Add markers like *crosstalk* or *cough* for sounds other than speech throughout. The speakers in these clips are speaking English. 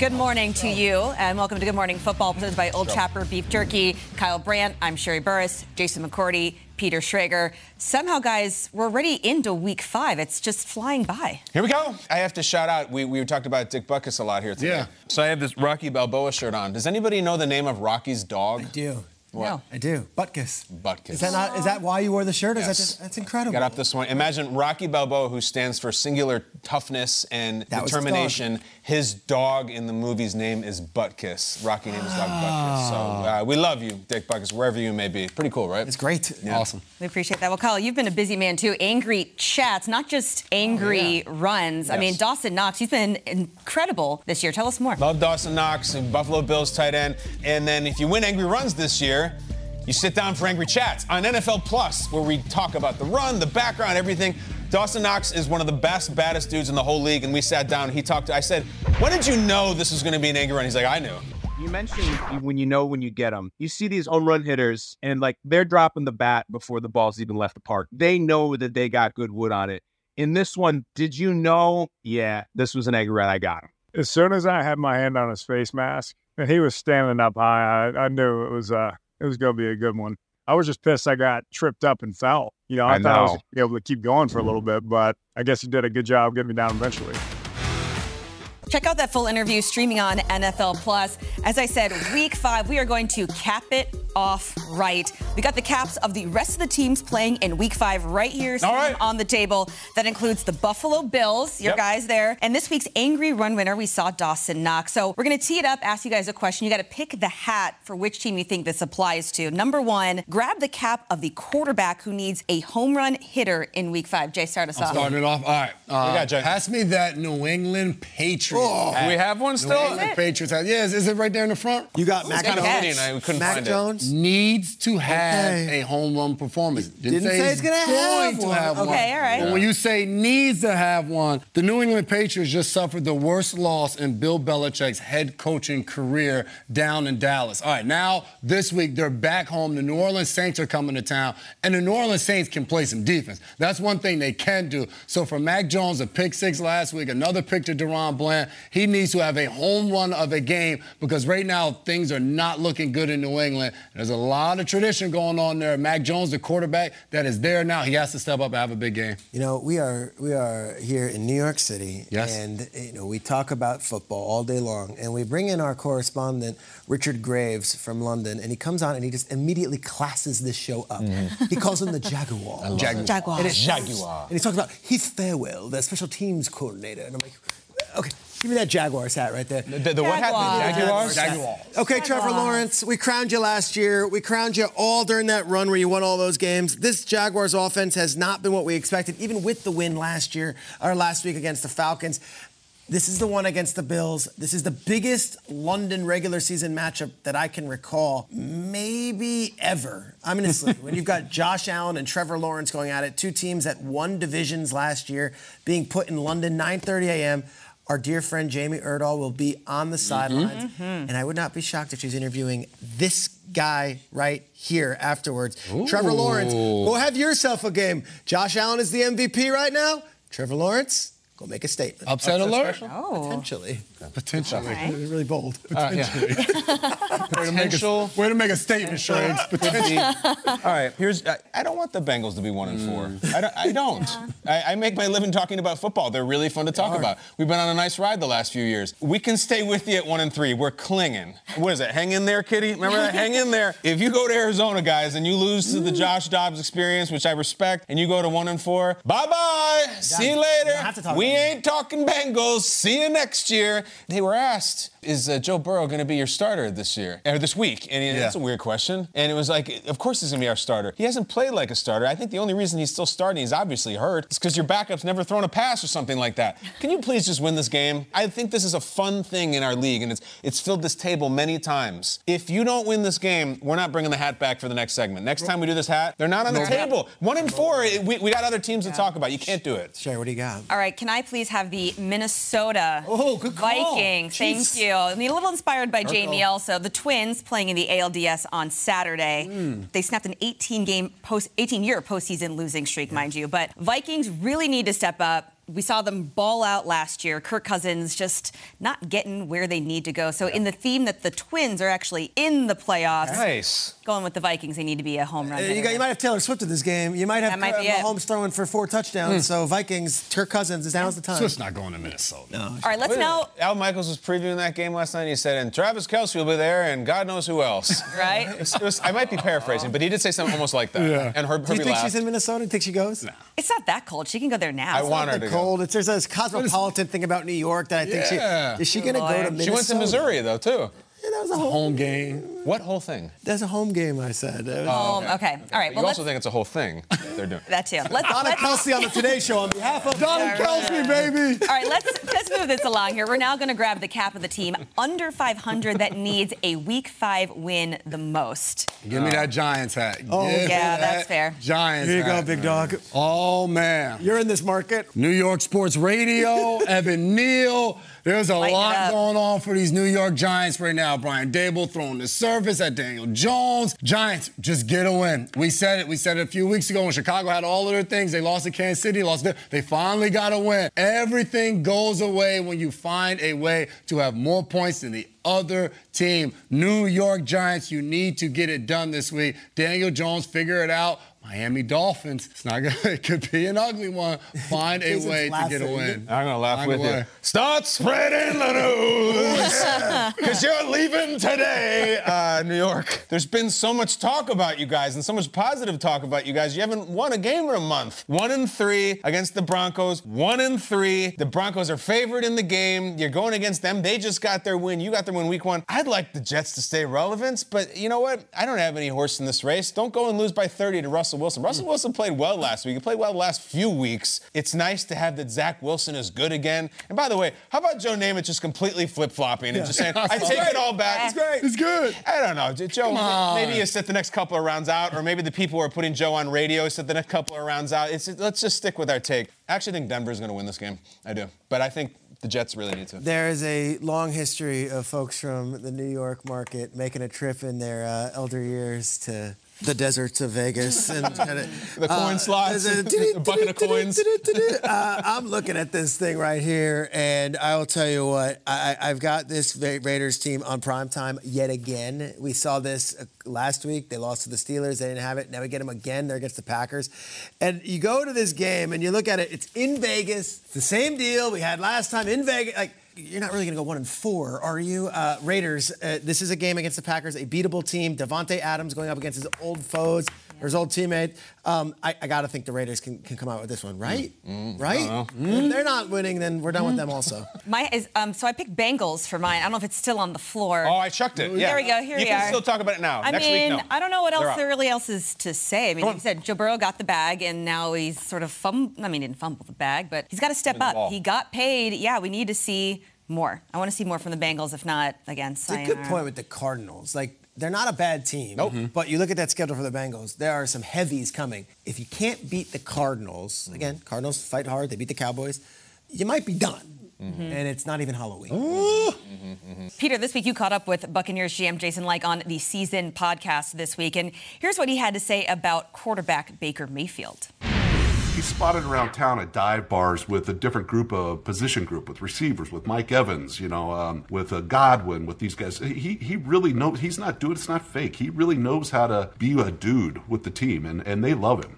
Good morning to you, and welcome to Good Morning Football, presented by Old Trapper Beef Jerky. Kyle Brandt, I'm Sherree Burruss, Jason McCourty, Peter Schrager. Somehow, guys, we're already into week five. It's just flying by. Here we go. I have to shout out. We, we talked about Dick Butkus a lot here today. Yeah. So I have this Rocky Balboa shirt on. Does anybody know the name of Rocky's dog? I do. What? No. I do. Butkus. Butkus. Is that not? Is that why you wore the shirt? Is that Yes. just, that's incredible. Got up this morning. Imagine Rocky Balboa, who stands for singular toughness and That was the dog. determination. His dog in the movie's name is Butkus. Rocky named his dog Butkus. So uh, we love you, Dick Butkus, wherever you may be. Pretty cool, right? It's great. Awesome. We appreciate that. Well, Kyle, you've been a busy man too. Angry chats, not just angry runs. I mean, Dawson Knox, he's been incredible this year. Tell us more. Love Dawson Knox and Buffalo Bills tight end. And then if you win Angry Runs this year, you sit down for Angry Chats on NFL Plus, where we talk about the run, the background, everything. Dawson Knox is one of the best, baddest dudes in the whole league, and we sat down. He talked. I said, "When did you know this was going to be an angry run?" He's like, "I knew." You mentioned when you know when you get them. You see these home run hitters, and like they're dropping the bat before the ball's even left the park. They know that they got good wood on it. In this one, did you know? Yeah, this was an egg run. I got him. as soon as I had my hand on his face mask and he was standing up high, I, I knew it was uh it was gonna be a good one. I was just pissed I got tripped up and fell. You know, I, I thought I was gonna be able to keep going for a little bit, but I guess he did a good job getting me down eventually. Check out that full interview streaming on NFL Plus. As I said, week five, we are going to cap it off right. We got the caps of the rest of the teams playing in week five right here right. on the table. That includes the Buffalo Bills, your Yep. guys there. And this week's angry run winner, we saw Dawson Knox. So we're going to tee it up, ask you guys a question. You got to pick the hat for which team you think this applies to. Number one, grab the cap of the quarterback who needs a home run hitter in week five. Jay, start us off. Starting it off. All right. Uh, got, Jay? pass me that New England Patriots. Do we have one New still? England Patriots. hat. Yeah, is, is it right there in the front? You got Mac kind of catch. fitting. I couldn't find it Mac find Jones. Needs to have Okay. a home run performance. Didn't, Didn't say he's he's gonna have going to one. have one. Okay, all right. But when you say needs to have one, the New England Patriots just suffered the worst loss in Bill Belichick's head coaching career down in Dallas. All right, now this week they're back home. The New Orleans Saints are coming to town, and the New Orleans Saints can play some defense. That's one thing they can do. So for Mac Jones, a pick six last week, another pick to DaRon Bland, he needs to have a home run of a game because right now things are not looking good in New England. There's a lot of tradition going on there. Mac Jones, the quarterback that is there now, he has to step up and have a big game. You know, we are we are here in New York City, Yes. and you know we talk about football all day long, and we bring in our correspondent Richard Graves from London, and he comes on and he just immediately classes this show up. Mm-hmm. He calls him the Jaguar. *laughs* Jaguar. Jaguar. And it's- Jaguar. And he talks about Heath Farwell, the special teams coordinator, and I'm like, okay, give me that Jaguars hat right there. The, the what happened? Jaguars. Jaguars? Jaguar. Okay, Trevor Lawrence, we crowned you last year. We crowned you all during that run where you won all those games. This Jaguars offense has not been what we expected, even with the win last year or last week against the Falcons. This is the one against the Bills. This is the biggest London regular season matchup that I can recall, maybe ever. I mean, honestly, when you've got Josh Allen and Trevor Lawrence going at it, two teams that won divisions last year, being put in London, 9:30 a.m. Our dear friend Jamie Erdahl will be on the mm-hmm. sidelines, mm-hmm. and I would not be shocked if she's interviewing this guy right here afterwards. Trevor Lawrence, go have yourself a game. Josh Allen is the MVP right now. Trevor Lawrence, go make a statement. Upset alert? Oh. Potentially. Potentially. Okay. Really bold. Potentially. *laughs* way, to make a, way to make a statement, Shreds. *laughs* Potentially. All right, here's. I, I don't want the Bengals to be one and four. I don't. I, don't. Uh-huh. I, I make my living talking about football. They're really fun to talk about. We've been on a nice ride the last few years. We can stay with you at one and three. We're clinging. What is it? Hang in there, Kitty. Remember that? Hang in there. If you go to Arizona, guys, and you lose to the mm. Josh Dobbs experience, which I respect, and you go to one and four, bye bye. See you later. have to talk we about it. Ain't talking Bengals. See you next year. They were asked, "Is uh, Joe Burrow going to be your starter this year or this week?" And he- that's a weird question. And it was like, "Of course he's going to be our starter." He hasn't played like a starter. I think the only reason he's still starting, he's obviously hurt, is because your backup's never thrown a pass or something like that. Can you please just win this game? I think this is a fun thing in our league, and it's it's filled this table many times. If you don't win this game, we're not bringing the hat back for the next segment. Next time we do this hat, they're not on the table. One in four. We, we got other teams to talk about. You can't do it. Sherree, what do you got? All right, can I please have the Minnesota Oh, good call. Vikings? Jeez. Thank you. I mean, a little inspired by Jamie also. The Twins playing in the ALDS on Saturday. Hmm. They snapped an 18 game post 18 year postseason losing streak, mind you. But Vikings really need to step up. We saw them ball out last year. Kirk Cousins just not getting where they need to go. So, in the theme that the Twins are actually in the playoffs, Nice. going with the Vikings, they need to be a home run. Uh, you, got, you might have Taylor Swift in this game. You might have That might be uh, it. Mahomes throwing for four touchdowns. So Vikings, Kirk Cousins is now's the time. Swift's not going to Minnesota. All right, let's now. Al Michaels was previewing that game last night. And he said, "And Travis Kelce will be there, and God knows who else." *laughs* Right? It's- it was- I might be paraphrasing, but he did say something almost like that. Yeah. And her. Do you think laughed. she's in Minnesota? Do you think she goes? No. It's not that cold. She can go there now. I want her The to cold. It's, there's this cosmopolitan thing about New York that I think Yeah. she is she going to go to Lord. Minnesota. She went to Missouri though too. Yeah, that was a home. Home game. What whole thing? That's a home game. I said. Uh, Um, okay. All right. you also think it's a whole thing they're doing. *laughs* that too. Let's, Donna let's, Kelce on the Today Show on behalf of Donna Kelce, baby. all right. Let's let's move this along here. We're now going to grab the cap of the team under 500 that needs a Week Five win the most. Give me that Giants hat. Oh, Give yeah, that's that fair. Giants hat. Here you go, big dog. Oh, man. You're in this market. New York Sports Radio, *laughs* Evan Neal. There's a Lighten lot going on for these New York Giants right now. Brian Daboll throwing the service at Daniel Jones. Giants, just get a win. We said it. We said it a few weeks ago when Chicago had all of their things. They lost to Kansas City, lost there. They finally got a win. Everything goes away when you find a way to have more points than the other team. New York Giants, you need to get it done this week. Daniel Jones, figure it out. Miami Dolphins, it's not gonna, *laughs* it could be an ugly one. Find a way to get a win. I'm gonna laugh Find with you. Start spreading the news, *laughs* because you're leaving today, uh, New York. There's been so much talk about you guys and so much positive talk about you guys. You haven't won a game in a month. One in three against the Broncos. One in three. The Broncos are favored in the game. You're going against them. They just got their win. You got their win week one. I'd like the Jets to stay relevant, but you know what? I don't have any horse in this race. Don't go and lose by 30 to Russell Wilson. Russell Wilson played well last week. He played well the last few weeks. It's nice to have that Zach Wilson is good again. And by the way, how about Joe Namath just completely flip flopping and just saying, I take it all back. It's great. It's good. I don't know. Joe, maybe you sit the next couple of rounds out, or maybe the people who are putting Joe on radio sit the next couple of rounds out. It's, let's just stick with our take. I actually think Denver's going to win this game. I do. But I think the Jets really need to. There is a long history of folks from the New York market making a trip in their uh, elder years to the deserts of Vegas and *laughs* The coin slots, there's *laughs* a bucket of coins. uh, I'm looking at this thing right here, and I will tell you what I, I've got this Raiders team on prime time yet again. We saw this uh, last week. They lost to the Steelers. They didn't have it. Now we get them again. They're against the Packers, and you go to this game and you look at it. It's in Vegas. It's the same deal we had last time in Vegas. Like you're not really going to go one and four, are you? Uh, Raiders. Uh, this is a game against the Packers, a beatable team. Davante Adams going up against his old foes, or his old teammate. Um, I, I got to think the Raiders can, can come out with this one, right? right? If they're not winning, then we're done with them also. *laughs* My is um. So I picked Bengals for mine. I don't know if it's still on the floor. Oh, I chucked it. Yeah. There we go. Here you we can are. still talk about it now. I Next mean, week, no. I don't know what else there really else is to say. I mean, Come you said Joe Burrow got the bag, and now he's sort of fum. I mean, he didn't fumble the bag, but he's got to step up. ball. He got paid. Yeah, we need to see more. I want to see more from the Bengals. If not, against. It's a good point with the Cardinals. Like they're not a bad team. Nope. But you look at that schedule for the Bengals. There are some heavies coming. If you can't beat the Cardinals, mm-hmm. again, Cardinals fight hard. They beat the Cowboys. You might be done. Mm-hmm. And it's not even Halloween. Mm-hmm, Peter, this week you caught up with Buccaneers GM Jason Licht on the season podcast this week, and here's what he had to say about quarterback Baker Mayfield. He's spotted around town at dive bars with a different group of position group, with receivers, with Mike Evans, you know, um, with uh, Godwin, with these guys. He he really knows. He's not doing. It's not fake. He really knows how to be a dude with the team, and and they love him.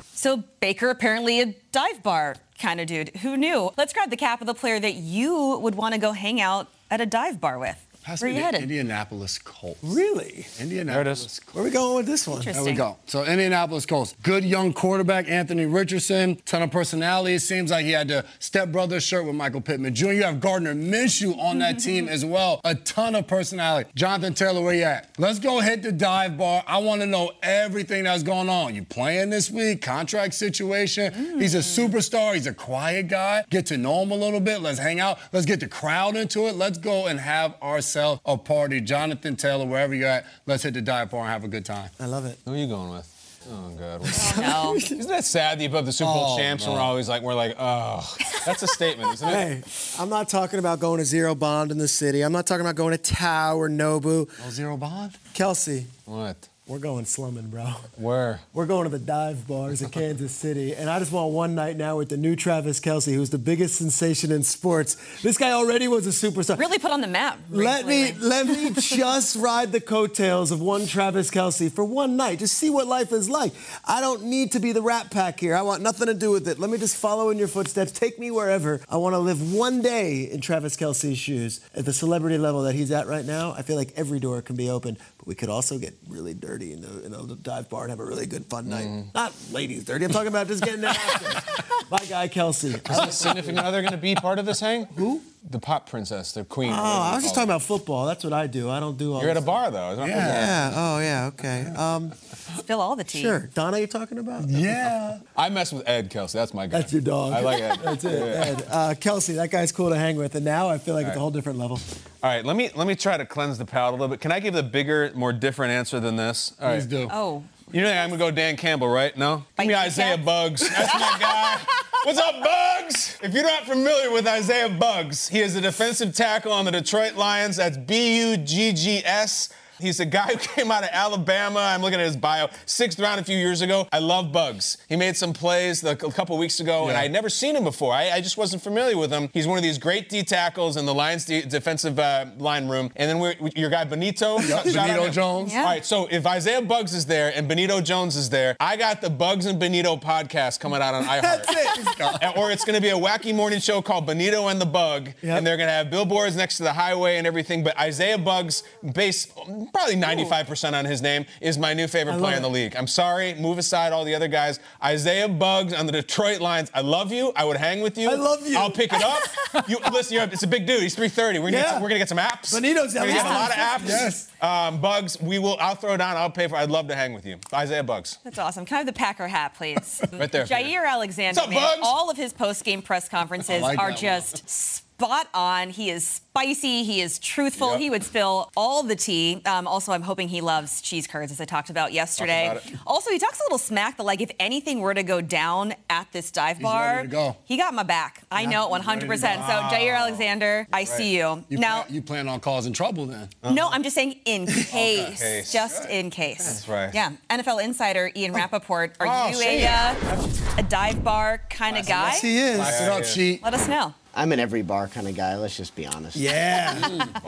So Baker apparently a dive bar kind of dude. Who knew? Let's grab the cap of the player that you would want to go hang out at a dive bar with. Has Where to you be the headed? Indianapolis Colts. Really? Indianapolis Colts. Where are we going with this one? There we go. So Indianapolis Colts, good young quarterback Anthony Richardson, ton of personality. It seems like he had the stepbrother shirt with Michael Pittman Jr. You have Gardner Minshew on that *laughs* team as well. A ton of personality. Jonathan Taylor, where you at? Let's go hit the dive bar. I want to know everything that's going on. You playing this week? Contract situation? He's a mm. superstar. He's a quiet guy. Get to know him a little bit. Let's hang out. Let's get the crowd into it. Let's go and have ourselves a party. Jonathan Taylor, wherever you're at, let's hit the dive bar and have a good time. I love it. Who are you going with? Oh God. *laughs* Oh, no. Isn't that sad that you put the Super Bowl Oh, champs and we're always like we're like, oh that's a statement, isn't it? Hey, I'm not talking about going to Zero Bond in the city. I'm not talking about going to Tao or Nobu. Oh, zero bond? Kelce, What? We're going slumming, bro. Where? We're going to the dive bars in *laughs* Kansas City, and I just want one night now with the new Travis Kelce, who's the biggest sensation in sports. This guy already was a superstar. Really put on the map. Let me let me *laughs* just ride the coattails of one Travis Kelce for one night. Just see what life is like. I don't need to be the Rat Pack here. I want nothing to do with it. Let me just follow in your footsteps. Take me wherever. I want to live one day in Travis Kelce's shoes at the celebrity level that he's at right now. I feel like every door can be open, but we could also get really dirty in the, in a dive bar and have a really good fun night. Mm. Not ladies dirty. I'm talking about just getting after. My *laughs* guy Kelce. Is the significant other going to be part of this hang? Who? The pop princess, the queen. Oh, I was just talking about football. That's what I do. I don't do all. You're at a bar though. It's not football. Yeah. Oh, yeah. Okay. Um, Spill all the tea. sure. Donna, you talking about? Yeah. I mess with Ed Kelce. That's my guy. That's your dog. I like Ed. *laughs* That's it. Yeah. Ed. Uh, Kelce, that guy's cool to hang with, and now I feel like it's a whole different level. All right, let me let me try to cleanse the palate a little bit. Can I give a bigger, more different answer than this? All right. Please do. Oh. You know I'm gonna go Dan Campbell, right? No? Give me Isaiah? Buggs. That's my guy. *laughs* What's up, Buggs? If you're not familiar with Isaiah Buggs, he is a defensive tackle on the Detroit Lions. That's B-U-G-G-S. He's a guy *laughs* who came out of Alabama. I'm looking at his bio. Sixth round a few years ago. I love Buggs. He made some plays a couple weeks ago, and I had never seen him before. I, I just wasn't familiar with him. He's one of these great D tackles in the Lions de- defensive uh, line room. And then we're, we- your guy Benito. Shout Benito. Jones. Yeah. All right, so if Isaiah Buggs is there and Benito Jones is there, I got the Buggs and Benito podcast coming out on *laughs* iHeart. And- or it's going to be a wacky morning show called Benito and the Bug, Yep. and they're going to have billboards next to the highway and everything. But Isaiah Buggs, based probably 95% on his name, is my new favorite love player in the league. I'm sorry, move aside all the other guys. Isaiah Buggs on the Detroit Lions. I love you. I would hang with you. I love you. I'll pick it up. *laughs* you listen, you're, it's a big dude. He's 330. We're gonna, Yeah. get, some- we're gonna get some apps. Benito's we're gonna get a lot of apps. Yes. Um, Buggs, we will. I'll throw it down. I'll pay for. I'd love to hang with you, Isaiah Buggs. That's awesome. Can I have the Packer hat, please? *laughs* Right there. Jaire Alexander, What's up, man, Buggs? all of his post-game press conferences like are that just spot on. He is spicy. He is truthful. Yep. He would spill all the tea. Um, also, I'm hoping he loves cheese curds, as I talked about yesterday. about also, he talks a little smack that, like, if anything were to go down at this dive bar, ready to go. he got my back. I know it 100%. So, Jaire Alexander, I see you. You, now, plan, you plan on causing trouble then? no, I'm just saying in *laughs* case. Case. Just in case. That's right. Yeah. NFL insider Ian Rapoport, are Oh, you a, uh, a dive bar kind of guy? Yes, he is. Pass it up, sheet. Let us know. I'm an every bar kind of guy. Let's just be honest. Yeah. *laughs*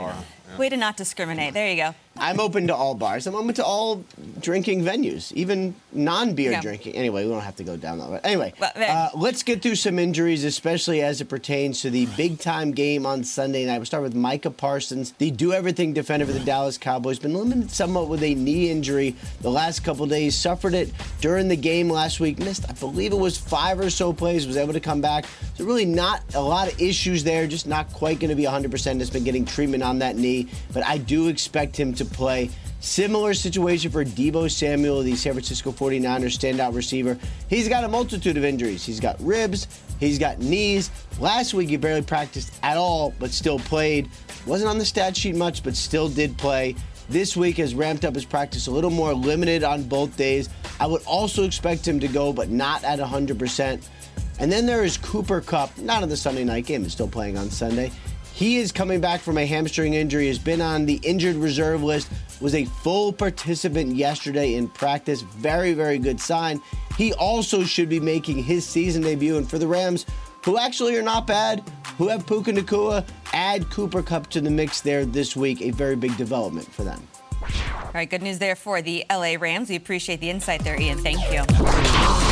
Way to not discriminate. There you go. I'm open to all bars. I'm open to all drinking venues, even non-beer Yeah. drinking. Anyway, we don't have to go down that way. Anyway, But then- uh, let's get through some injuries, especially as it pertains to the big-time game on Sunday night. We'll start with Micah Parsons, the do-everything defender for the Dallas Cowboys. Been limited somewhat with a knee injury the last couple days. Suffered it during the game last week. Missed, I believe it was five or so plays. Was able to come back. So really not a lot of issues there. Just not quite going to be 100%. Has been getting treatment on that knee, but I do expect him to play. Similar situation for Deebo Samuel, the San Francisco 49ers standout receiver. He's got a multitude of injuries. He's got ribs, he's got knees. Last week he barely practiced at all, but still played. Wasn't on the stat sheet much, but still did play. This week has ramped up his practice a little more limited on both days. I would also expect him to go, but not at 100%. And then there is Cooper Kupp, not in the Sunday night game, is still playing on Sunday. He is coming back from a hamstring injury, has been on the injured reserve list, was a full participant yesterday in practice. Very, very good sign. he also should be making his season debut. And for the Rams, who actually are not bad, who have Puka Nacua, add Cooper Kupp to the mix there this week. A very big development for them. All right, good news there for the LA Rams. We appreciate the insight there, Ian. Thank you.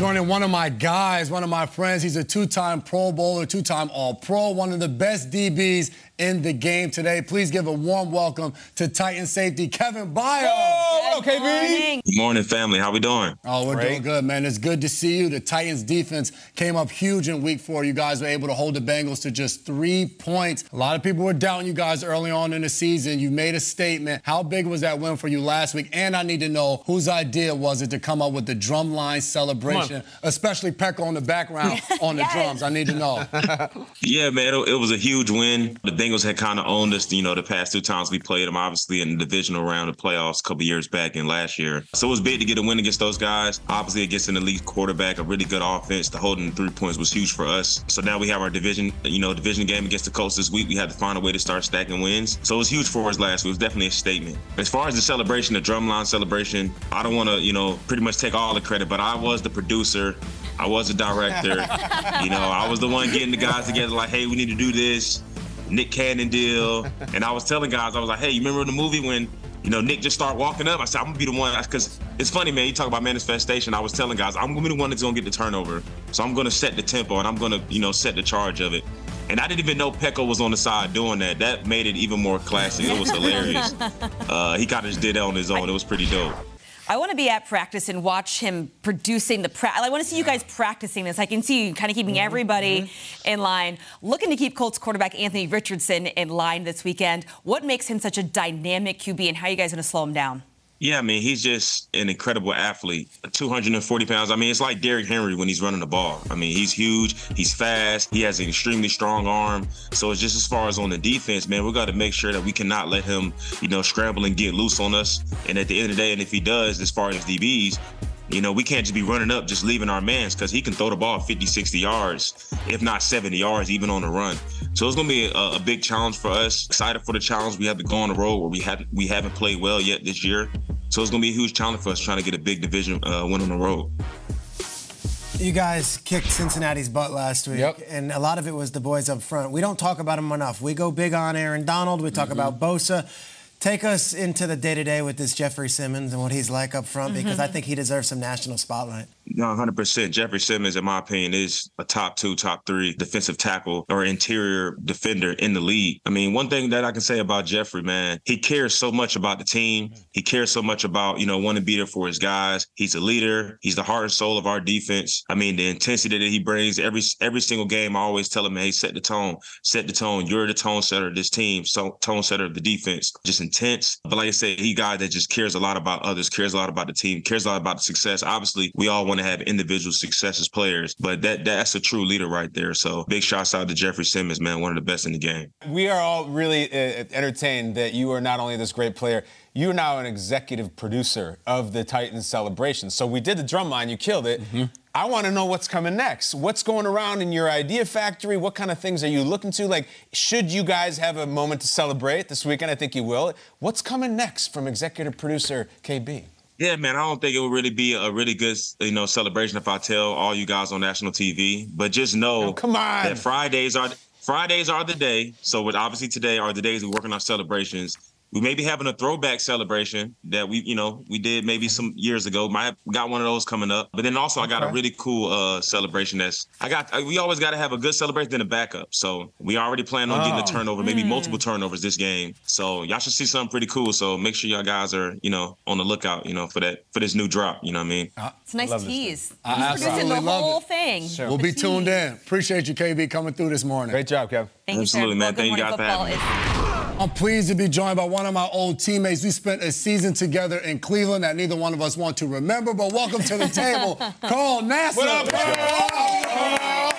Joining one of my guys, one of my friends. He's a two time Pro Bowler, two time All Pro, one of the best DBs in the game today. Please give a warm welcome to Titan safety Kevin Byard. Oh, okay, KB. Good morning, family. How we doing? Oh, we're Great. doing good, man. It's good to see you. The Titans defense came up huge in week four. You guys were able to hold the Bengals to just three points. A lot of people were doubting you guys early on in the season. You made a statement. How big was that win for you last week? And I need to know whose idea was it to come up with the drumline celebration, especially Pecco on the background *laughs* on the Yes. drums. I need to know. *laughs* Yeah, man, it, it was a huge win. The Bengals had kind of owned us, you know, the past two times we played them, obviously in the divisional round of playoffs a couple years back and last year. So it was big to get a win against those guys. Obviously against an elite quarterback, a really good offense. The holding three points was huge for us. So now we have our division, you know, division game against the Colts this week. We had to find a way to start stacking wins. So it was huge for us last week. It was definitely a statement. As far as the celebration, the drumline celebration, I don't want to, you know, pretty much take all the credit, but I was the producer. I was the director. *laughs* you know, I was the one getting the guys together like, hey, we need to do this. Nick Cannon deal. *laughs* And I was telling guys, I was like, hey, you remember in the movie when, you know, Nick just started walking up? I said, I'm gonna be the one because it's funny, man. You talk about manifestation. I was telling guys, I'm gonna be the one that's gonna get the turnover. So I'm gonna set the tempo and I'm gonna, you know, set the charge of it. And I didn't even know Pecco was on the side doing that. That made it even more classic. It was hilarious. *laughs* Uh, he kind of just did that on his own. It was pretty dope. I want to be at practice and watch him producing the pra- I want to see you guys practicing this. I can see you kind of keeping mm-hmm. everybody mm-hmm. in line, looking to keep Colts quarterback Anthony Richardson in line this weekend. What makes him such a dynamic QB, and how are you guys going to slow him down? Yeah, I mean, he's just an incredible athlete. 240 pounds. I mean, it's like Derrick Henry when he's running the ball. I mean, he's huge, he's fast, he has an extremely strong arm. So it's just as far as on the defense, man, we got to make sure that we cannot let him, you know, scramble and get loose on us. And at the end of the day, and if he does, as far as DBs, you know, we can't just be running up, just leaving our mans because he can throw the ball 50, 60 yards, if not 70 yards, even on the run. So it's going to be a, a big challenge for us. Excited for the challenge. We have to go on the road where we haven't we haven't played well yet this year. So it's going to be a huge challenge for us trying to get a big division uh, win on the road. You guys kicked Cincinnati's butt last week, Yep. and a lot of it was the boys up front. We don't talk about them enough. We go big on Aaron Donald. We talk Mm-hmm. about Bosa. Take us into the day to day with this Jeffrey Simmons and what he's like up front, because I mm-hmm. think he deserves some national spotlight. No, 100%. Jeffrey Simmons, in my opinion, is a top two, top three defensive tackle or interior defender in the league. I mean, one thing that I can say about Jeffrey, man, he cares so much about the team. He cares so much about, you know, wanting to be there for his guys. He's a leader. He's the heart and soul of our defense. I mean, the intensity that he brings every every single game, I always tell him, hey, set the tone, set the tone. You're the tone setter of this team, so tone setter of the defense. Just intense. But like I said, he guy that just cares a lot about others, cares a lot about the team, cares a lot about the success. Obviously, we all want to have individual success as players, but that that's a true leader right there. So big shouts out to Jeffrey Simmons, man, one of the best in the game. We are all really uh, entertained that you are not only this great player, you're now an executive producer of the Titans celebration. So we did the drum line, you killed it. I want to know what's coming next. What's going around in your idea factory? What kind of things are you looking to? Like, should you guys have a moment to celebrate this weekend? I think you will. What's coming next from executive producer KB? Yeah, man, I don't think it would really be a really good, you know, celebration if I tell all you guys on national TV. But just know Oh, come on. that Fridays are Fridays are the day. So with obviously today are the days we work on our celebrations. We may be having a throwback celebration that we, you know, we did maybe some years ago. Might got one of those coming up. But then also I got a really cool uh, celebration that's I got. I, we always got to have a good celebration then a backup. So we already plan on getting a Oh. turnover, maybe Mm. multiple turnovers this game. So y'all should see something pretty cool. So make sure y'all guys are, you know, on the lookout, you know, for that for this new drop. You know what I mean? It's a nice love this tease. I He's producing the absolutely love whole it. thing. We'll be tuned in. Appreciate you, KB, coming through this morning. Great job, Kev. Thank you, sir. Well, Good Morning Football is I'm pleased to be joined by one of my old teammates. We spent a season together in Cleveland that neither one of us want to remember, but welcome to the *laughs* table, Carl Nassib. What up, How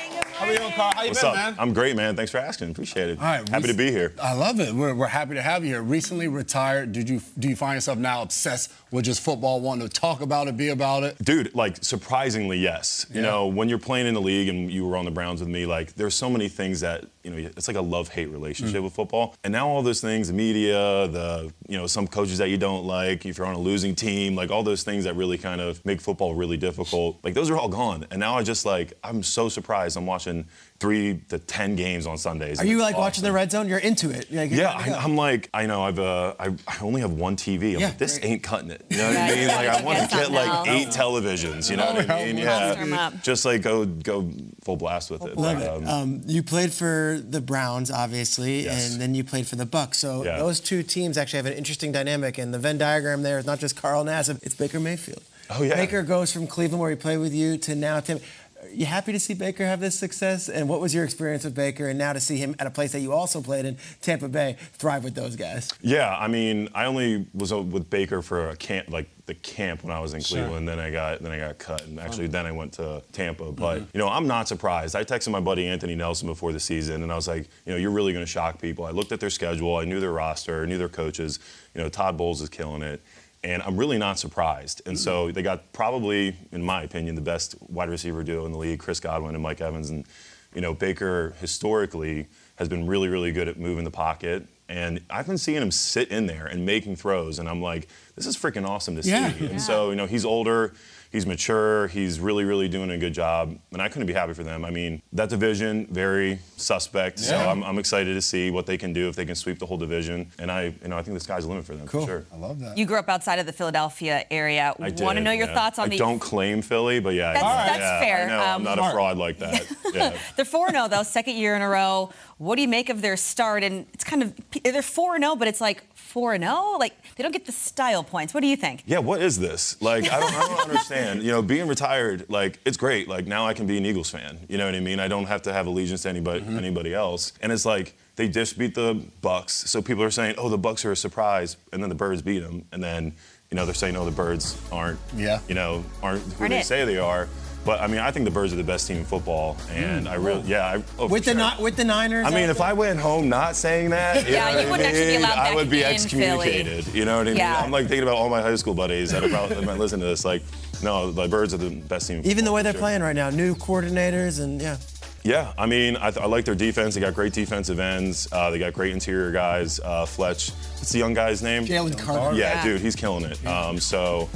are you Carl? How you What's been, up? man? I'm great, man. Thanks for asking. Appreciate it. All right, Happy we- to be here. I love it. We're, we're happy to have you here. Recently retired. Did you do you find yourself now obsessed with just football, wanting to talk about it, be about it? Dude, like surprisingly, yes. You Yeah. know, when you're playing in the league and you were on the Browns with me, like there's so many things that, you know, it's like a love-hate relationship Mm. with football. And now all those things, the media, the, you know, some coaches that you don't like, if you're on a losing team, like all those things that really kind of make football really difficult, like those are all gone. And now I just like, I'm so surprised I'm watching three to 10 games on Sundays. Are you like awesome. watching the red zone? You're into it. You're like, Yeah, gotta. I, I'm like, I know, I've, uh, I, I only have one TV. I'm Yeah, like, this great. ain't cutting it. You know what I mean? you Like, I want to get like else. eight televisions. You know what I mean? Yeah, just like go go full blast with it. Love But, it. um, Um, you played for the Browns, obviously, Yes. and then you played for the Bucks. So Yeah. those two teams actually have an interesting dynamic. And the Venn diagram there is not just Carl Nassib; it's Baker Mayfield. Oh, yeah. Baker goes from Cleveland, where he played with you, to now Tim. Are you happy to see Baker have this success? And what was your experience with Baker? And now to see him at a place that you also played in, Tampa Bay, thrive with those guys. Yeah, I mean, I only was with Baker for a camp, like the camp when I was in Sure. Cleveland. Then I got, then I got cut, and actually, then I went to Tampa. But Mhm. you know, I'm not surprised. I texted my buddy Anthony Nelson before the season, and I was like, you know, you're really going to shock people. I looked at their schedule, I knew their roster, I knew their coaches. You know, Todd Bowles is killing it. And I'm really not surprised. And so they got probably, in my opinion, the best wide receiver duo in the league, Chris Godwin and Mike Evans. And, you know, Baker historically has been really, really good at moving the pocket. And I've been seeing him sit in there and making throws. And I'm like, this is freaking awesome to Yeah. see. Yeah. And so, you know, he's older, he's mature, he's really, really doing a good job. And I couldn't be happy for them. I mean, that division, very suspect. So Yeah. I'm, I'm excited to see what they can do if they can sweep the whole division. And I, you know, I think the sky's the limit for them Cool. for sure. I love that. You grew up outside of the Philadelphia area. I did, Want to know your yeah. thoughts on I the don't claim Philly, but yeah. That's- yeah, that's yeah, fair. I know, I'm Um, not a fraud like that. *laughs* Yeah. They're 4 0, though, second year in a row. What do you make of their start? And it's kind of, they're 4 0, but it's like 4 and 0? Like, they don't get the style points. What do you think? Yeah, what is this? Like, I don't, I don't understand. You know, being retired, like, it's great. Like, now I can be an Eagles fan. You know what I mean? I don't have to have allegiance to anybody, Mm-hmm. anybody else. And it's like they just beat the Bucks, so people are saying, "Oh, the Bucks are a surprise," and then the Birds beat them, and then, you know, they're saying, "Oh, the Birds aren't, Yeah. you know, aren't who Aren't they it. say they are." But I mean, I think the Birds are the best team in football, and I really, yeah, I, oh, with the sure. Ni- with the Niners. I mean, if? I went home not saying that, you *laughs* Yeah, know you wouldn't I actually be mean? allowed I would be in Philly. excommunicated. You know what I mean? Yeah. I'm like thinking about all my high school buddies that are probably that might listen to this. Like, no, the Birds are the best team. in even the way they're sure. playing right now, new coordinators, and yeah. Yeah, I mean, I, th- I like their defense. They got great defensive ends. Uh, they got great interior guys. Uh, Fletch, what's the young guy's name? Jalen Carter. Yeah, Yeah. dude, he's killing it. Um, so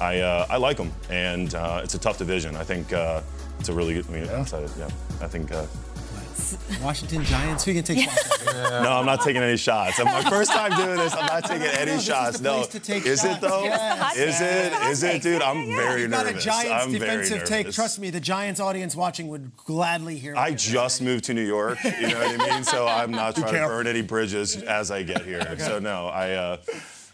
I uh, I like them, and uh, it's a tough division. I think uh, it's a really good. I mean, outside of- yeah, I think. Uh, Washington Giants. Who can take shots? *laughs* No, I'm not taking any shots. I'm my first time doing this. I'm not taking *laughs* any this shots. no, place to is it shots. though? Yeah. Is it? Is it, dude? I'm very nervous You got nervous. a Giants I'm very defensive take. Trust me, the Giants audience watching would gladly hear. I what just moved to New York, you know what I mean? So I'm not trying to burn any bridges as I get here. *laughs* So no, I uh,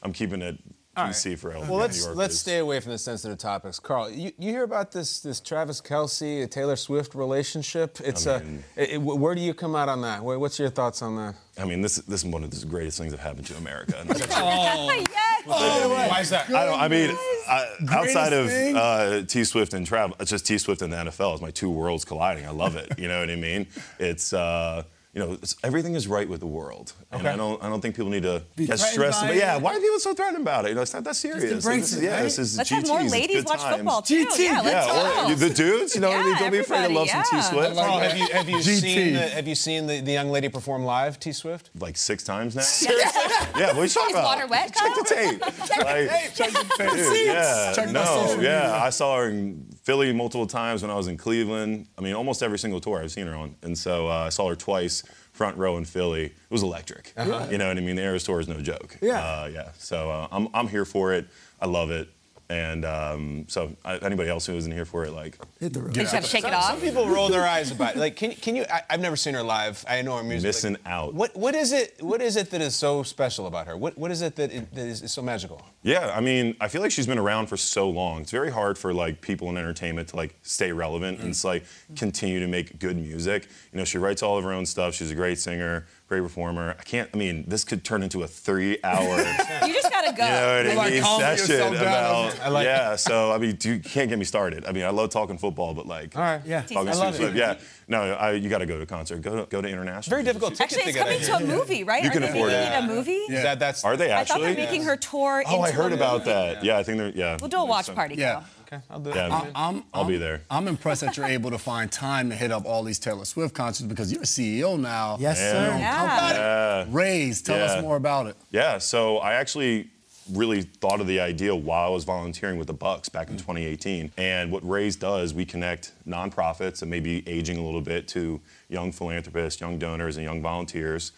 I'm keeping it PC for Well, let's York. let's stay away from the sensitive topics. Carl, you, you hear about this this Travis Kelce Taylor Swift relationship? It's I a. mean- it- it- where do you come out on that? What's your thoughts on that? I mean, this this is one of the greatest things that happened to America. *laughs* Oh *laughs* yes! Why is that? I don't. I mean, I, outside of uh, T Swift and Trav, it's just T Swift and the NFL is my two worlds colliding. I love it. You know what I mean? It's. Uh, you know, everything is right with the world, and Okay. I don't. I don't think people need to Be get stressed. by But it. yeah, why are people so threatened about it? You know, it's not that serious. Like, embrace this is, it, yeah, right? this is Let's GTs. have more ladies watch times. football, too. GT, Yeah, let's Yeah, go. or the dudes. You know what I mean? Don't be afraid to love some T Swift. yeah. Carl, have you have you seen the, have you seen the, the young lady perform live, T Swift? Like six times now. *laughs* Seriously? yeah, what are you talking Is about? water wet, Check Kyle? *laughs* the tape. Like, Check the Dude, yeah, Check my no, yeah. I saw her in Philly multiple times when I was in Cleveland. I mean, almost every single tour I've seen her on. And so uh, I saw her twice, front row in Philly. It was electric. Uh-huh. You know what I mean? The Eras Tour is no joke. Yeah. Uh, yeah. So uh, I'm, I'm here for it. I love it. And um, so uh, anybody else who isn't here for it, like, Hit the road. You just gotta shake it some, off. Some people roll their eyes about it. Like, can, can you? I, I've never seen her live. I know her music. missing like, out. What what is it? What is it that is so special about her? What what is it that, it, that is, is so magical? Yeah, I mean, I feel like she's been around for so long. It's very hard for like people in entertainment to like stay relevant and it's like continue to make good music. You know, she writes all of her own stuff. She's a great singer, great reformer. I can't. I mean, this could turn into a three-hour. *laughs* You just gotta go. You know what I Like, mean? Session about I like yeah. So I mean, you can't get me started. I mean, I love talking football, but like All right. Yeah. talking I love stuff. it. Yeah, no, I, you got to go to a concert. Go to, go to international. Very difficult ticket Actually, to it's get coming in. to a movie, right? You Are can they afford making it. it a movie? Is that that's Are they actually? I thought they're making her tour. Oh, I into heard a about that. Yeah, I think they're yeah. We'll do a watch party. Yeah. Kyle. okay. I'll do it. Yeah, I'm, I'll I'm- be there. I'm impressed that you're able to find time to hit up all these Taylor Swift concerts because you're a CEO now. Yes, sir. Yeah. Yeah. Rayze, tell Yeah. us more about it. Yeah, so I actually really thought of the idea while I was volunteering with the Bucks back in 2018. And what Rayze does, we connect nonprofits that may be aging a little bit to young philanthropists, young donors, and young volunteers.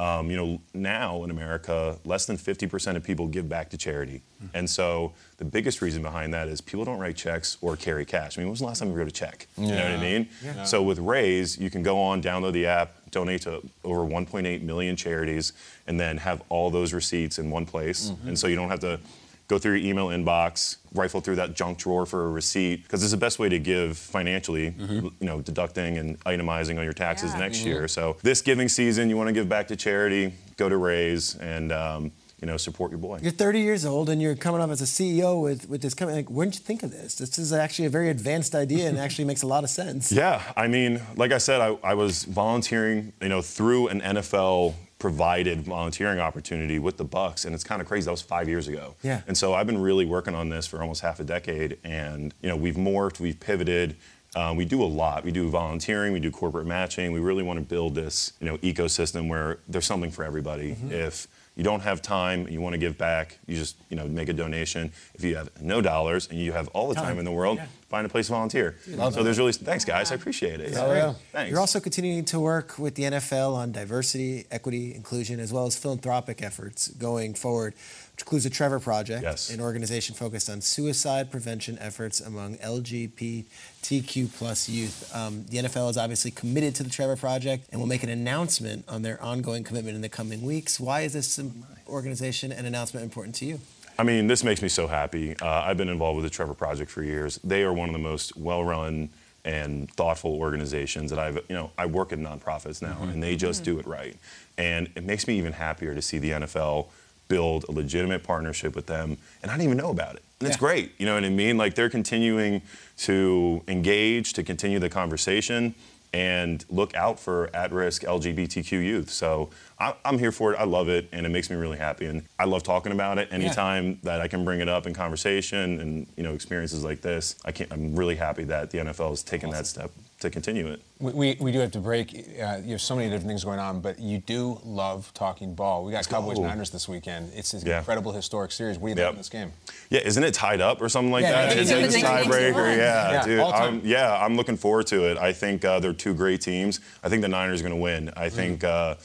Um, you know, now in America, less than 50% of people give back to charity. Mm. And so the biggest reason behind that is people don't write checks or carry cash. I mean, when was the last time you wrote a check? You know what I mean? So with Rayze, you can go on, download the app, donate to over 1.8 million charities, and then have all those receipts in one place. And so you don't have to go through your email inbox, rifle through that junk drawer for a receipt, because it's the best way to give financially, you know, deducting and itemizing on your taxes Yeah. next year. So this giving season, you want to give back to charity, go to Rayze and, um, you know, support your boy. You're 30 years old and you're coming up as a CEO with, with this company. Like, where did you think of this? This is actually a very advanced idea and actually makes a lot of sense. *laughs* Yeah, I mean, like I said, I, I was volunteering, you know, through an NFL provided volunteering opportunity with the Bucks, and it's kind of crazy. That was five years ago. Yeah. And so I've been really working on this for almost half a decade, and you know, we've morphed, we've pivoted. Um, we do a lot. We do volunteering, we do corporate matching. We really want to build this, you know, ecosystem where there's something for everybody. If you don't have time, you want to give back, you just, you know, make a donation. If you have no dollars and you have all the time in the world, find a place to volunteer. so there's really, thanks guys, I appreciate it. Yeah. Thanks. You're also continuing to work with the NFL on diversity, equity, inclusion, as well as philanthropic efforts going forward, includes the Trevor Project, Yes. an organization focused on suicide prevention efforts among LGBTQ plus youth. Um, the NFL is obviously committed to the Trevor Project and will make an announcement on their ongoing commitment in the coming weeks. Why is this organization and announcement important to you? I mean, this makes me so happy. Uh, I've been involved with the Trevor Project for years. They are one of the most well-run and thoughtful organizations that I've, you know, I work in nonprofits now, and they just do it right. And it makes me even happier to see the NFL build a legitimate partnership with them, and I didn't even know about it. And it's great, you know what I mean? Like they're continuing to engage, to continue the conversation, and look out for at-risk LGBTQ youth. So I, I'm here for it. I love it, and it makes me really happy. And I love talking about it. Anytime that I can bring it up in conversation and you know experiences like this, I can't. I'm really happy that the NFL has taken that step to continue it. We, we, we do have to break. Uh, you have so many different things going on, but you do love talking ball. We got Cowboys go. Niners this weekend. It's an Yeah. incredible historic series. What do you Yep. think of this game? Yeah, isn't it tied up or something like Yeah, that? It's it in the the next tiebreaker? Yeah, Yeah, dude. I'm, yeah, I'm looking forward to it. I think uh, they're two great teams. I think the Niners are going to win. Mm. I think. Uh,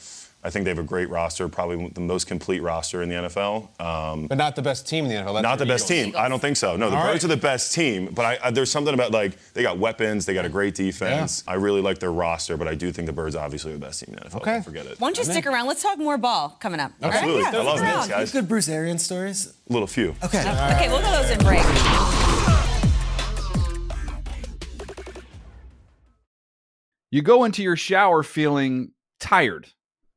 I think they have a great roster, probably the most complete roster in the NFL. Um, But not the best team in the NFL. That's not the best Eagles. team. I don't think so. No, the All Birds right. are the best team. But I, I, there's something about like they got weapons, they got a great defense. I really like their roster, but I do think the Birds obviously are the best team in the NFL. Okay. Forget it. Why don't you stick around? Let's talk more ball coming up. all right? Absolutely. Yeah, I love stick this, around. guys. Good Bruce Arians stories. A little few. Okay. Okay, we'll go those in break. You go into your shower feeling tired,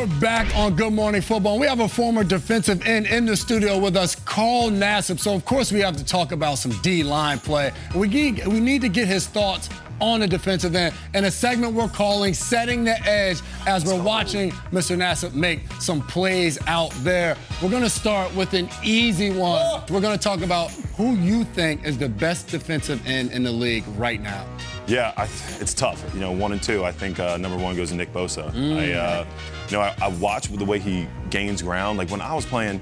We're back on Good Morning Football. We have a former defensive end in the studio with us, Carl Nassib. So, of course, we have to talk about some D line play. We need, we need to get his thoughts on the defensive end in a segment we're calling Setting the Edge as we're watching Mr. Nassib make some plays out there. We're going to start with an easy one. We're going to talk about who you think is the best defensive end in the league right now. Yeah, I, it's tough. You know, one and two. I think uh, number one goes to Nick Bosa. Mm. I, uh, you know, I, I watch the way he gains ground. Like when I was playing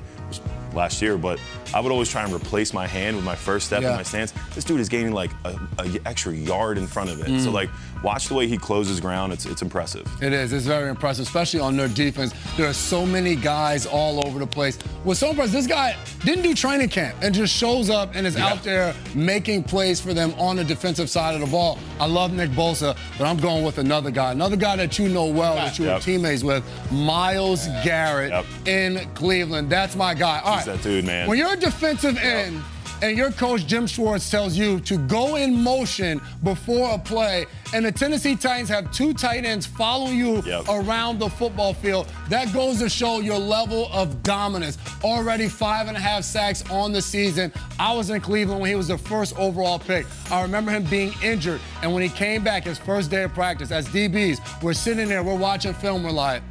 last year, but I would always try and replace my hand with my first step Yeah. in my stance. This dude is gaining like a, a extra yard in front of it. So Mm. like, watch the way he closes ground. It's it's impressive. It is. It's very impressive, especially on their defense. There are so many guys all over the place. What's so impressive, this guy didn't do training camp and just shows up and is out there making plays for them on the defensive side of the ball. I love Nick Bosa, but I'm going with another guy. Another guy that you know well, that you were Yep. teammates with, Myles Garrett in Cleveland. That's my guy. All right. That dude, man. When you're a defensive end and your coach Jim Schwartz tells you to go in motion before a play, and the Tennessee Titans have two tight ends following you around the football field, that goes to show your level of dominance. Already five and a half sacks on the season. I was in Cleveland when he was the first overall pick. I remember him being injured, and when he came back his first day of practice as DBs, we're sitting there, we're watching film, we're like,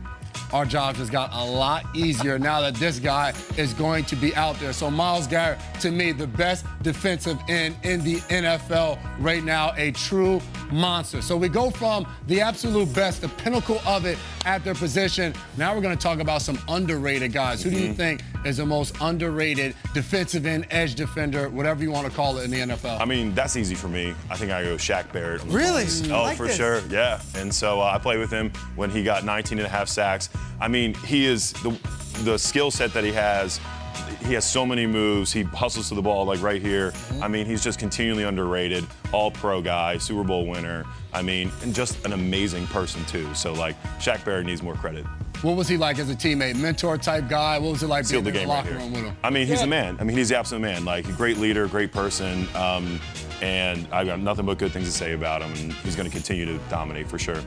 our job just got a lot easier now that this guy is going to be out there. So Myles Garrett, to me, the best defensive end in the NFL right now, a true monster. So we go from the absolute best, the pinnacle of it at their position. Now we're going to talk about some underrated guys. Who do you Mhm. think is the most underrated defensive end, edge defender, whatever you want to call it in the NFL? I mean, that's easy for me. I think I go Shaq Barrett. Really? Bucks. I Oh, like for this. sure. Yeah. And so uh, I played with him when he got 19 and a half sacks. I mean, he is the the skill set that he has. He has so many moves. He hustles to the ball like right here. Mm-hmm. I mean, he's just continually underrated. All pro guy, Super Bowl winner. I mean, and just an amazing person too. So like, Shaq Barrett needs more credit. What was he like as a teammate? Mentor type guy? What was it like Sealed being the in the locker here. room with him? I mean, he's Yeah. the man. I mean, he's the absolute man. Like a great leader, great person, um, and I've got nothing but good things to say about him. And he's going to continue to dominate for sure.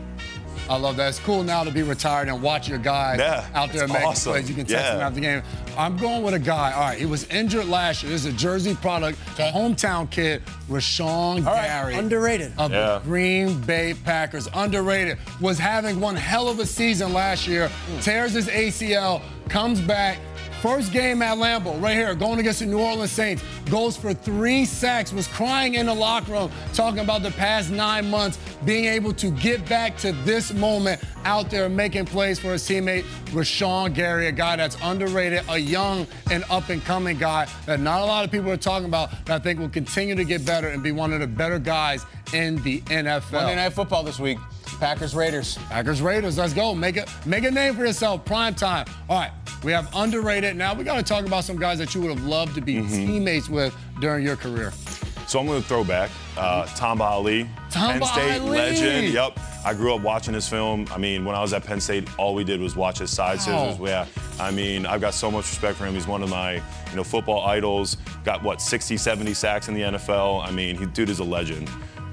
I love that. It's cool now to be retired and watch your guy Yeah, out there it's making awesome. plays. You can text Yeah. him after the game. I'm going with a guy. All right, he was injured last year. This is a Jersey product, a hometown kid, Rashan All right, Gary. underrated. Of Yeah. the Green Bay Packers. Underrated. Was having one hell of a season last year. Mm. Tears his ACL, comes back. First game at Lambeau, right here, going against the New Orleans Saints, goes for three sacks, was crying in the locker room, talking about the past nine months, being able to get back to this moment out there making plays for his teammate, Rashan Gary, a guy that's underrated, a young and up and coming guy that not a lot of people are talking about, that I think will continue to get better and be one of the better guys in the NFL. Monday Night Football this week. Packers Raiders. Packers Raiders. Let's go. Make a make a name for yourself. Prime time. All right. We have underrated. Now we got to talk about some guys that you would have loved to be Mm-hmm. teammates with during your career. So I'm going to throw back uh, Tamba Hali, Tamba Penn State Hali. legend. Yep. I grew up watching his film. I mean, when I was at Penn State, all we did was watch his side Wow. scissors. Yeah. I mean, I've got so much respect for him. He's one of my, you know, football idols. Got what 60, 70 sacks in the NFL. I mean, he dude is a legend.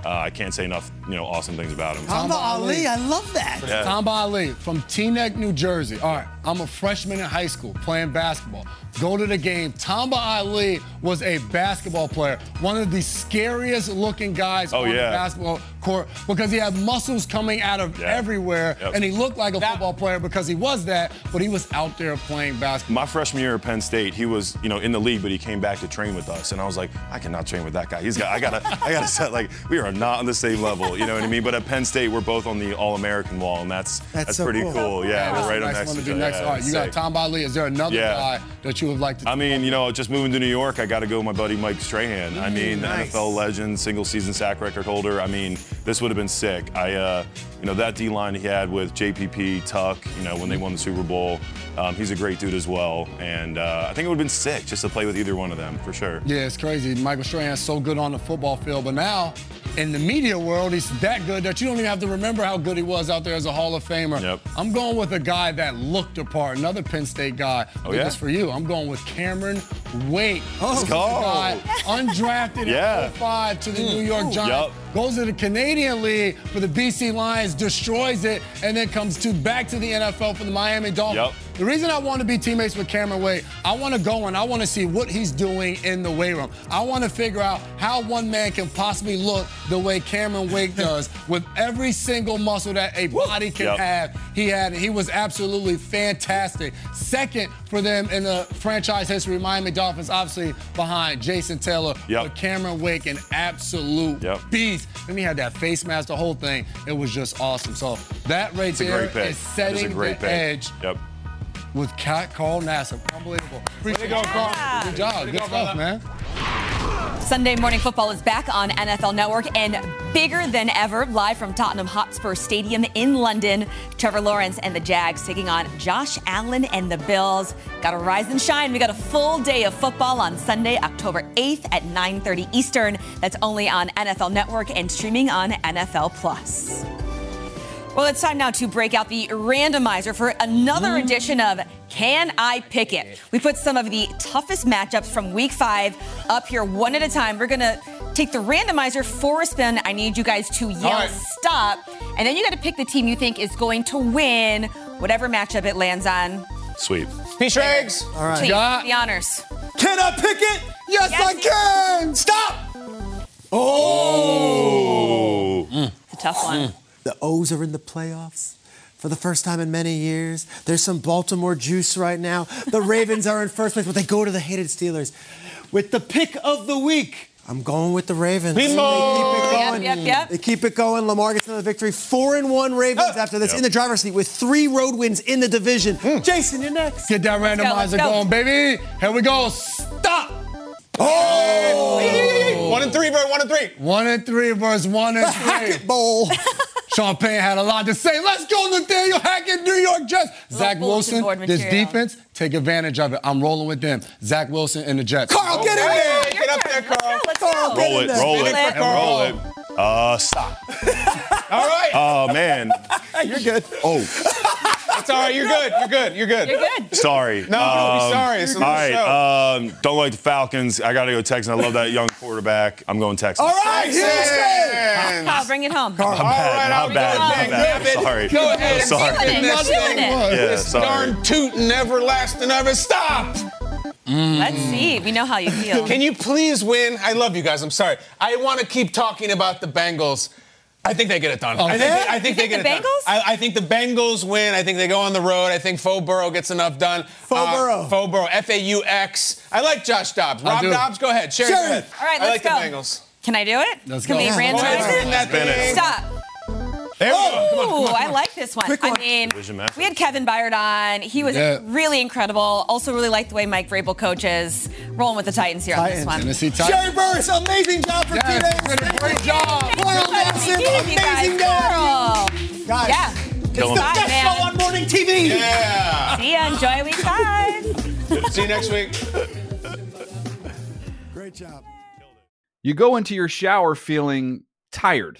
Uh, I can't say enough, you know, awesome things about him. Tamba Hali, I love that. Yeah. Tamba Hali from Teaneck, New Jersey. All right, I'm a freshman in high school playing basketball. Go to the game. Tamba Hali was a basketball player, one of the scariest looking guys Oh, on yeah. the basketball court because he had muscles coming out of Yeah. everywhere, Yep. and he looked like a football player because he was that, but he was out there playing basketball. My freshman year at Penn State, he was, you know, in the league, but he came back to train with us, and I was like, I cannot train with that guy. He's got, I gotta, I gotta set like, we are not on the same level, you know what I mean? But at Penn State, we're both on the All-American wall, and that's that's, so pretty cool. Yeah, That's we're right a on nice next to to each other. Yeah, All right, you got. Tom Ali. Is there another Yeah. guy that you would like to? I mean, you know, just moving to New York, I got to go with my buddy Mike Strahan. I mean, nice. NFL legend, single season sack record holder. I mean, this would have been sick. I, uh, you know, that D line he had with JPP, Tuck, you know, when they won the Super Bowl, um, he's a great dude as well. And uh, I think it would have been sick just to play with either one of them for sure. Yeah, it's crazy. Michael Strahan's so good on the football field, but now in the media world, he's that good that you don't even have to remember how good he was out there as a Hall of Famer. Yep. I'm going with a guy that looked the part, another Penn State guy. Oh, Did yeah? this for you. I'm going with Cameron Wake. Let's go. guy undrafted Yeah. at 05 to the New York Ooh. Giants. Goes to the Canadian League for the BC Lions, destroys it, and then comes to back to the NFL for the Miami Dolphins. Yep. The reason I want to be teammates with Cameron Wake, I want to go and I want to see what he's doing in the weight room. I want to figure out how one man can possibly look the way Cameron Wake *laughs* does with every single muscle that a body can Yep. have. He had he was absolutely fantastic. Second for them in the franchise history, Miami Dolphins, obviously behind Jason Taylor. Yep. But Cameron Wake, an absolute Yep. beast. Then he had that face mask, the whole thing. It was just awesome. So that right It's there great is That is a setting great the pick. edge Yep. with Cat Carl Nassib. Unbelievable. Appreciate go, you. Carl. Good job. Good stuff, man. Sunday Morning Football is back on NFL Network and bigger than ever, live from Tottenham Hotspur Stadium in London. Trevor Lawrence and the Jags taking on Josh Allen and the Bills. Got to rise and shine. We got a full day of football on Sunday, October 8th at 9:30 Eastern. That's only on NFL Network and streaming on NFL Plus. Well, it's time now to break out the randomizer for another mm. edition of Can I Pick It? We put some of the toughest matchups from week five up here one at a time. We're going to take the randomizer for a spin. I need you guys to yell right. stop, and then you got to pick the team you think is going to win whatever matchup it lands on. Sweet. Peach eggs. All right. Please, Yeah. the honors. Can I pick it? Yes, Yes, I you- can. Stop. Oh. It's a tough one. The O's are in the playoffs for the first time in many years. There's some Baltimore juice right now. The Ravens are in first place, but they go to the hated Steelers. With the pick of the week, I'm going with the Ravens. They keep it going. Yep, yep, yep. They keep it going. Lamar gets another victory. Four and one Ravens after this in the driver's seat with three road wins in the division. Hmm. Jason, you're next. Get that go, let's randomizer go. going, baby. Here we go. Stop. Oh! One and three, bro. One and three. One and three versus one and *laughs* The three. Hackett Bowl. *laughs* Sean Payton had a lot to say. Let's go, Nathaniel Hackett, New York Jets. Zach Wilson, this defense, take advantage of it. I'm rolling with them. Zach Wilson and the Jets. Carl, get in there. Hey, get up there, Carl. Let's go. Let's go. Roll it. Roll it. Let's. Roll it. Uh, stop. *laughs* All right. Oh man. *laughs* You're good. Oh, It's all right. You're good. You're good. You're good. You're good. sorry. No, don't be Um, sorry. It's All on the right. show. Um, don't like the Falcons. I got to go Texans. I love that young quarterback. I'm going Texans. All right, Houston. Kyle, bring it home. I'm All bad. right, I'm I'll bad. go. I'm bad. Grab. Sorry. Go ahead. Sorry. Feeling it. This Feeling thing it. Yeah, This sorry. darn tootin' everlasting ever stop. Let's see. We know how you feel. Can you please win? I love you guys. I'm sorry. I want to keep talking about the Bengals. I think they get it done. Oh. I think, yeah? they, I think You they think get the it done. Bengals? I, I think the Bengals win. I think they go on the road. I think Faux Burrow gets enough done. Uh, Faux Burrow. Faux Burrow. F A U X. I like Josh Dobbs. Rob do. Dobbs, go ahead. Share, Share go ahead. All right, I let's go. I like go. the Bengals. Can I do it? Let's Can go. we Yeah. Go ahead, randomize it? that Spin it. thing. Stop. There we go. Come on, come on, Ooh, come on. I like this one. Quick I one. mean, we had Kevin Byard on. He was Yeah. really incredible. Also, really liked the way Mike Vrabel coaches. Rolling with the Titans here on this one. Tennessee Jerry Titans. Burruss, amazing job for two Yes, days. did a great job. Carl Nassib, amazing Carl. Guys, Yeah. it's Kill the 'em. best Man. show on morning TV. Yeah. See ya. Enjoy week five. *laughs* See you next week. Great job. You go into your shower feeling tired,